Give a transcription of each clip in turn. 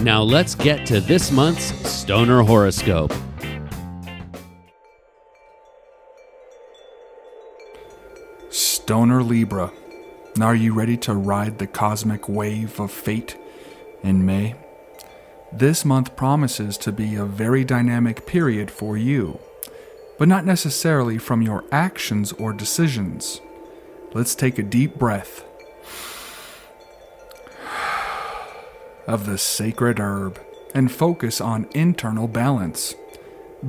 Now let's get to this month's Stoner Horoscope. Stoner Libra, are you ready to ride the cosmic wave of fate in May? This month promises to be a very dynamic period for you, but not necessarily from your actions or decisions. Let's take a deep breath of the sacred herb and focus on internal balance.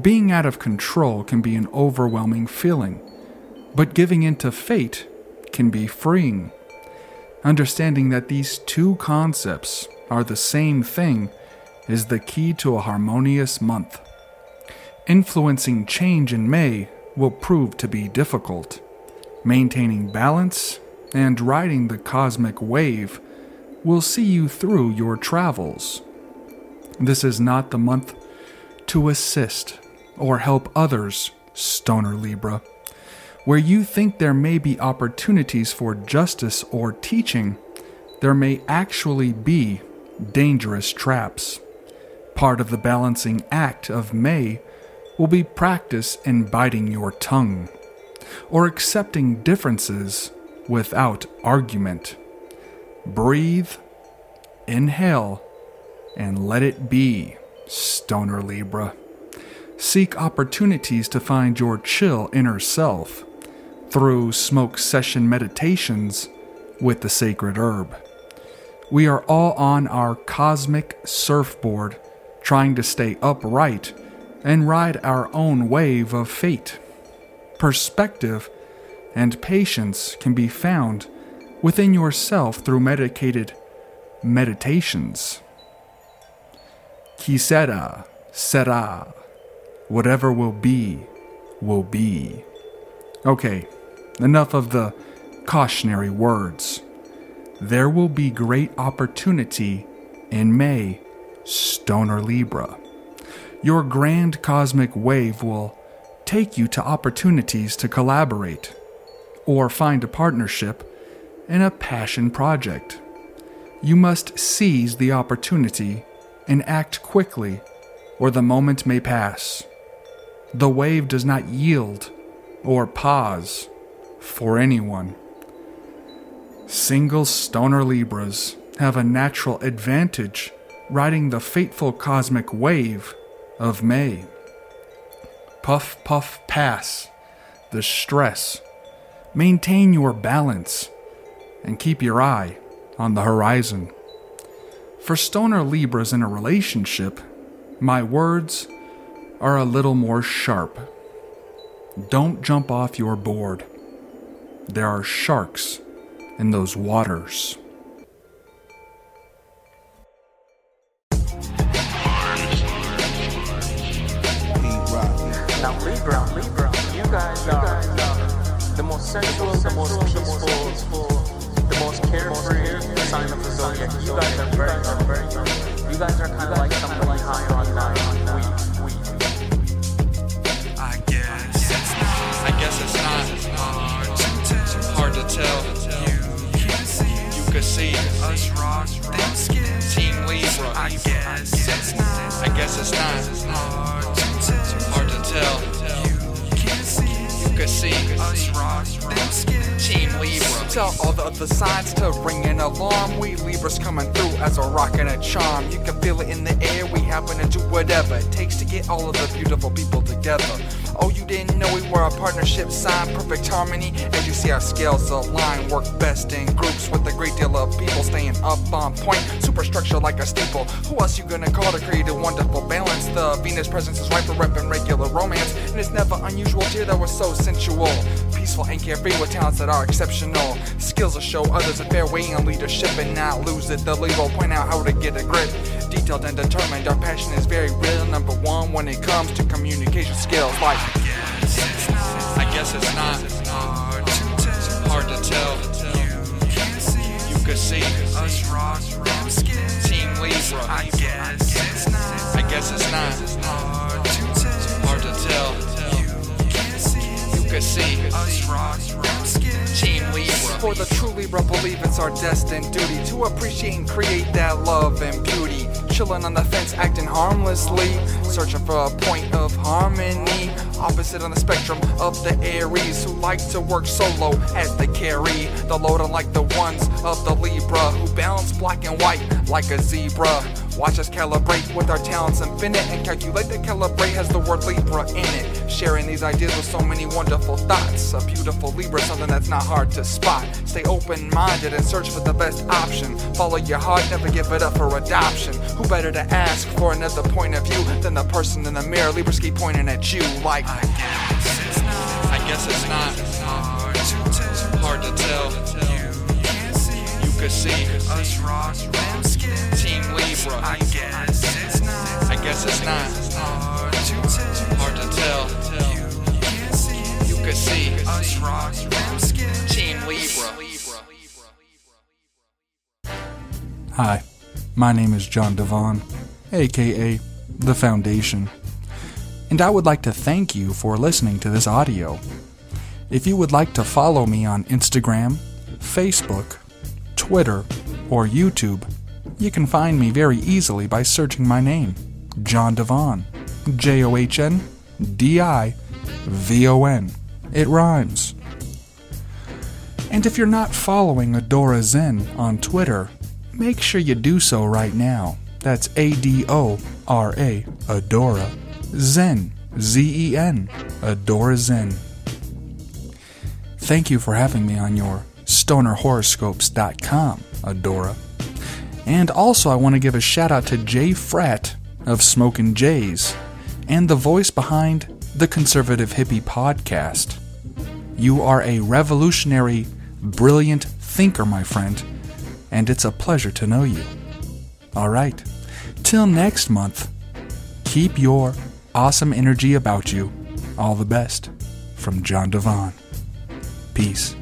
Being out of control can be an overwhelming feeling, but giving into fate can be freeing. Understanding that these two concepts are the same thing is the key to a harmonious month. Influencing change in May will prove to be difficult. Maintaining balance and riding the cosmic wave will see you through your travels. This is not the month to assist or help others, Stoner Libra. Where you think there may be opportunities for justice or teaching, there may actually be dangerous traps. Part of the balancing act of May will be practice in biting your tongue or accepting differences without argument. Breathe, inhale, and let it be, Stoner Libra. Seek opportunities to find your chill inner self through smoke session meditations with the sacred herb. We are all on our cosmic surfboard trying to stay upright and ride our own wave of fate. Perspective and patience can be found within yourself through medicated meditations. Quisera, será. Whatever will be, will be. Okay, enough of the cautionary words. There will be great opportunity in May, Stoner Libra. Your grand cosmic wave will take you to opportunities to collaborate or find a partnership in a passion project. You must seize the opportunity and act quickly, or the moment may pass. The wave does not yield or pause for anyone. Single stoner Libras have a natural advantage riding the fateful cosmic wave of May. Puff, puff, pass the stress. Maintain your balance and keep your eye on the horizon. For stoner Libras in a relationship, my words are a little more sharp. Don't jump off your board. There are sharks in those waters. Libra, Libra, you guys are the most sensual, the most peaceful, the most carefree sign of the zodiac. You guys are very, are very, you guys are kind of like somebody high on uh, weed, weed. I guess it's not. I guess it's not hard to tell. You can see us rock them. Team Libra. I guess it's not. I guess it's not hard to tell. Team Libra. Tell all the other signs to ring an alarm. We Libras coming through as a rock and a charm. You can feel it in the air. We happen to do whatever it takes to get all of the beautiful people together. Oh, you didn't know we were a partnership sign, perfect harmony. As you see, our scales align, work best in groups with a great deal of people staying up on point. Superstructure like a steeple. Who else you gonna call to create a wonderful balance? The Venus presence is right for rep and regular romance, and it's never unusual hear that we're so sensual. Peaceful and carefree with talents that are exceptional. Skills to show others a fair way in leadership and not lose it. The will point out how to get a grip. Detailed and determined, our passion is very real. Number one when it comes to communication skills. Like, I guess it's not hard to tell. Hard to tell. You could see us skills. Team Libra. I guess it's not. I guess it's not For the Libra, believe it's our destined duty to appreciate and create that love and beauty. Chilling on the fence, acting harmlessly, searching for a point of harmony. Opposite on the spectrum of the Aries who like to work solo as they carry the load, unlike the ones of the Libra who balance black and white like a zebra. Watch us calibrate with our talents infinite and calculate that calibrate has the word Libra in it. Sharing these ideas with so many wonderful thoughts. A beautiful Libra, something that's not hard to spot. Stay open minded and search for the best option. Follow your heart, never give it up for adoption. Who better to ask for another point of view than the person in the mirror? Libras keep pointing at you like, I guess it's not. I guess it's not hard to tell. See. Could see us rock them. Team Libra. I guess it's not. I guess it's not hard to tell. Hard to tell. You can see. You could see us rock them. Team Libra. Hi, my name is John Divon, aka The Foundation, and I would like to thank you for listening to this audio. If you would like to follow me on Instagram, Facebook, Twitter, or YouTube, you can find me very easily by searching my name, John Divon. J O H N D I V O N. It rhymes. And if you're not following Adora Zen on Twitter, make sure you do so right now. That's A D O R A, Adora Zen, Z E N, Adora Zen. Thank you for having me on your stonerhoroscopes.com, Adora. And also, I want to give a shout out to Jay Fratt of Smokin' Jays and the voice behind the Conservative Hippie podcast. You are a revolutionary, brilliant thinker, my friend, and it's a pleasure to know you. All right, till next month, keep your awesome energy about you. All the best from John Divon. Peace.